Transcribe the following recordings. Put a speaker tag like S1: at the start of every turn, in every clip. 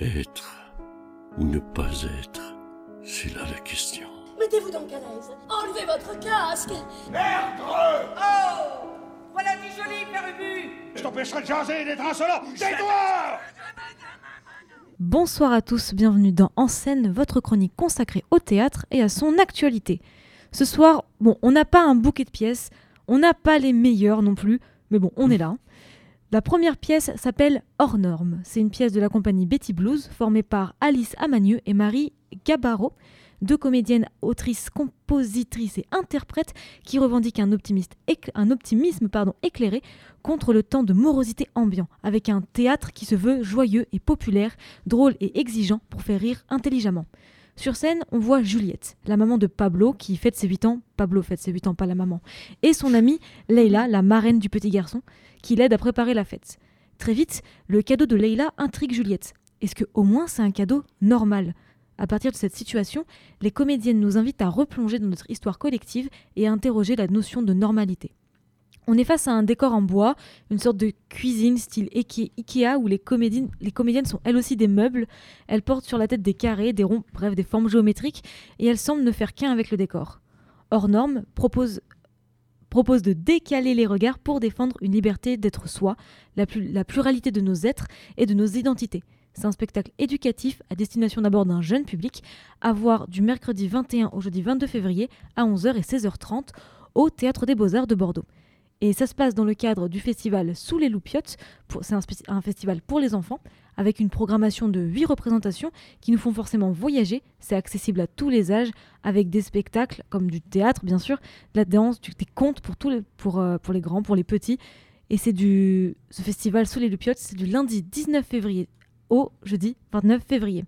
S1: Être ou ne pas être, c'est là la question.
S2: Mettez-vous donc à l'aise. Enlevez votre casque.
S3: Merdreux
S4: Oh Voilà du joli, Père Ubu
S3: Je t'empêcherai de jaser et d'être insolent Tais-toi
S5: Bonsoir à tous, bienvenue dans En scène, votre chronique consacrée au théâtre et à son actualité. Ce soir, bon, on n'a pas un bouquet de pièces, on n'a pas les meilleures non plus, mais bon, on est là. La première pièce s'appelle Hors norme. C'est une pièce de la compagnie Betty Blues formée par Alice Amagneux et Marie Gabaro, deux comédiennes, autrices, compositrices et interprètes qui revendiquent un, optimisme éclairé contre le temps de morosité ambiant, avec un théâtre qui se veut joyeux et populaire, drôle et exigeant pour faire rire intelligemment. Sur scène, on voit Juliette, la maman de Pablo qui fête ses 8 ans, Pablo fête ses 8 ans, pas la maman, et son amie Leila, la marraine du petit garçon, qui l'aide à préparer la fête. Très vite, le cadeau de Leila intrigue Juliette. Est-ce que au moins c'est un cadeau normal? À partir de cette situation, les comédiennes nous invitent à replonger dans notre histoire collective et à interroger la notion de normalité. On est face à un décor en bois, une sorte de cuisine style Ikea où les comédiennes, sont elles aussi des meubles. Elles portent sur la tête des carrés, des ronds, bref des formes géométriques, et elles semblent ne faire qu'un avec le décor. Hors norme propose, propose de décaler les regards pour défendre une liberté d'être soi, la, la pluralité de nos êtres et de nos identités. C'est un spectacle éducatif à destination d'abord d'un jeune public, à voir du mercredi 21 au jeudi 22 février à 11h et 16h30 au Théâtre des Beaux-Arts de Bordeaux. Et ça se passe dans le cadre du festival Sous les Loupiottes. C'est un, festival pour les enfants, avec une programmation de 8 représentations qui nous font forcément voyager. C'est accessible à tous les âges, avec des spectacles comme du théâtre, bien sûr, de la danse, des contes pour, tous les, euh, pour les grands, pour les petits. Et c'est du. Ce festival Sous les Loupiottes, c'est du lundi 19 février au jeudi 29 février.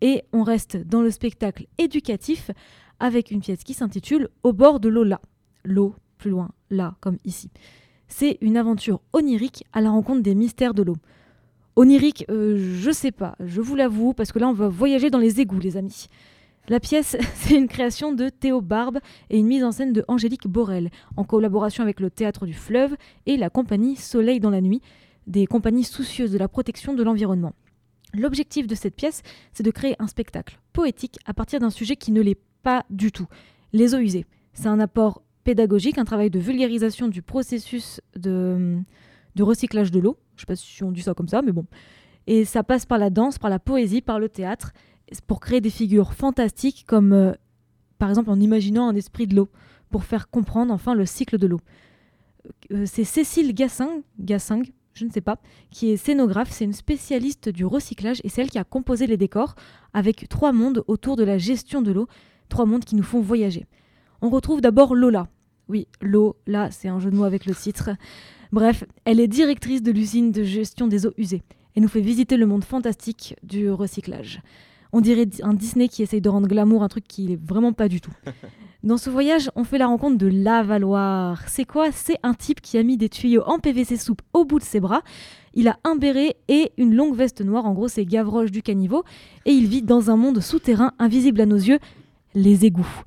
S5: Et on reste dans le spectacle éducatif avec une pièce qui s'intitule Au bord de l'eau là. L'eau plus loin, là, comme ici. C'est une aventure onirique à la rencontre des mystères de l'eau. Onirique, euh, je sais pas, je vous l'avoue, parce que là on va voyager dans les égouts, les amis. La pièce, c'est une création de Théo Barbe et une mise en scène de Angélique Borel, en collaboration avec le Théâtre du Fleuve et la compagnie Soleil dans la nuit, des compagnies soucieuses de la protection de l'environnement. L'objectif de cette pièce, c'est de créer un spectacle poétique à partir d'un sujet qui ne l'est pas du tout, les eaux usées. C'est un apport pédagogique, un travail de vulgarisation du processus de, recyclage de l'eau. Je ne sais pas si on dit ça comme ça, mais bon. Et ça passe par la danse, par la poésie, par le théâtre, pour créer des figures fantastiques comme, euh, par exemple, en imaginant un esprit de l'eau, pour faire comprendre enfin le cycle de l'eau. Euh, c'est Cécile Gassing, Gassing, je ne sais pas, qui est scénographe, c'est une spécialiste du recyclage et c'est elle qui a composé les décors avec trois mondes autour de la gestion de l'eau, trois mondes qui nous font voyager. On retrouve d'abord Lola, oui, l'eau, là, c'est un jeu de mots avec le titre. Bref, elle est directrice de l'usine de gestion des eaux usées et nous fait visiter le monde fantastique du recyclage. On dirait un Disney qui essaye de rendre glamour un truc qui n'est vraiment pas du tout. Dans ce voyage, on fait la rencontre de Lavaloir. C'est quoi? C'est un type qui a mis des tuyaux en PVC soupe au bout de ses bras. Il a un béret et une longue veste noire, en gros c'est Gavroche du caniveau, et il vit dans un monde souterrain invisible à nos yeux, les égouts.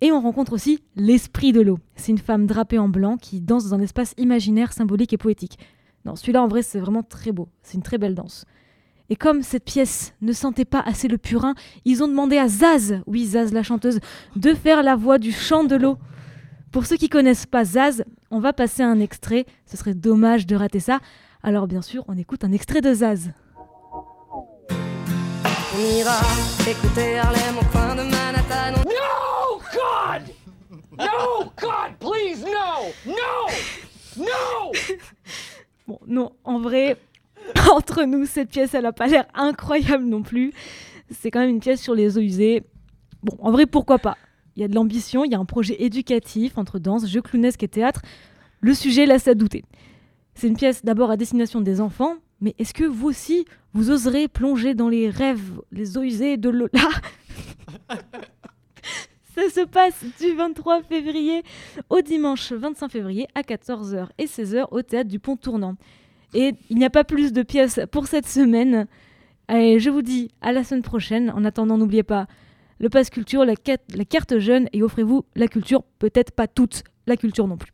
S5: Et on rencontre aussi l'esprit de l'eau. C'est une femme drapée en blanc qui danse dans un espace imaginaire, symbolique et poétique. Non, celui-là en vrai c'est vraiment très beau. C'est une très belle danse. Et comme cette pièce ne sentait pas assez le purin, ils ont demandé à Zaz, oui Zaz la chanteuse, de faire la voix du chant de l'eau. Pour ceux qui connaissent pas Zaz, on va passer un extrait. Ce serait dommage de rater ça. Alors bien sûr, on écoute un extrait de Zaz.
S3: God! No, God, please, no! No! No!
S5: Bon, non, en vrai, entre nous, cette pièce, elle a pas l'air incroyable non plus. C'est quand même une pièce sur les eaux usées. Bon, en vrai, pourquoi pas? Il y a de l'ambition, il y a un projet éducatif entre danse, jeu clownesque et théâtre. Le sujet laisse à douter. C'est une pièce d'abord à destination des enfants, mais est-ce que vous aussi, vous oserez plonger dans les rêves, les eaux usées de Lola? Ça se passe du 23 février au dimanche 25 février à 14h et 16h au théâtre du Pont Tournant. Et il n'y a pas plus de pièces pour cette semaine. Allez, je vous dis à la semaine prochaine. En attendant, n'oubliez pas le passe culture, la carte jeune et offrez-vous la culture, peut-être pas toute, la culture non plus.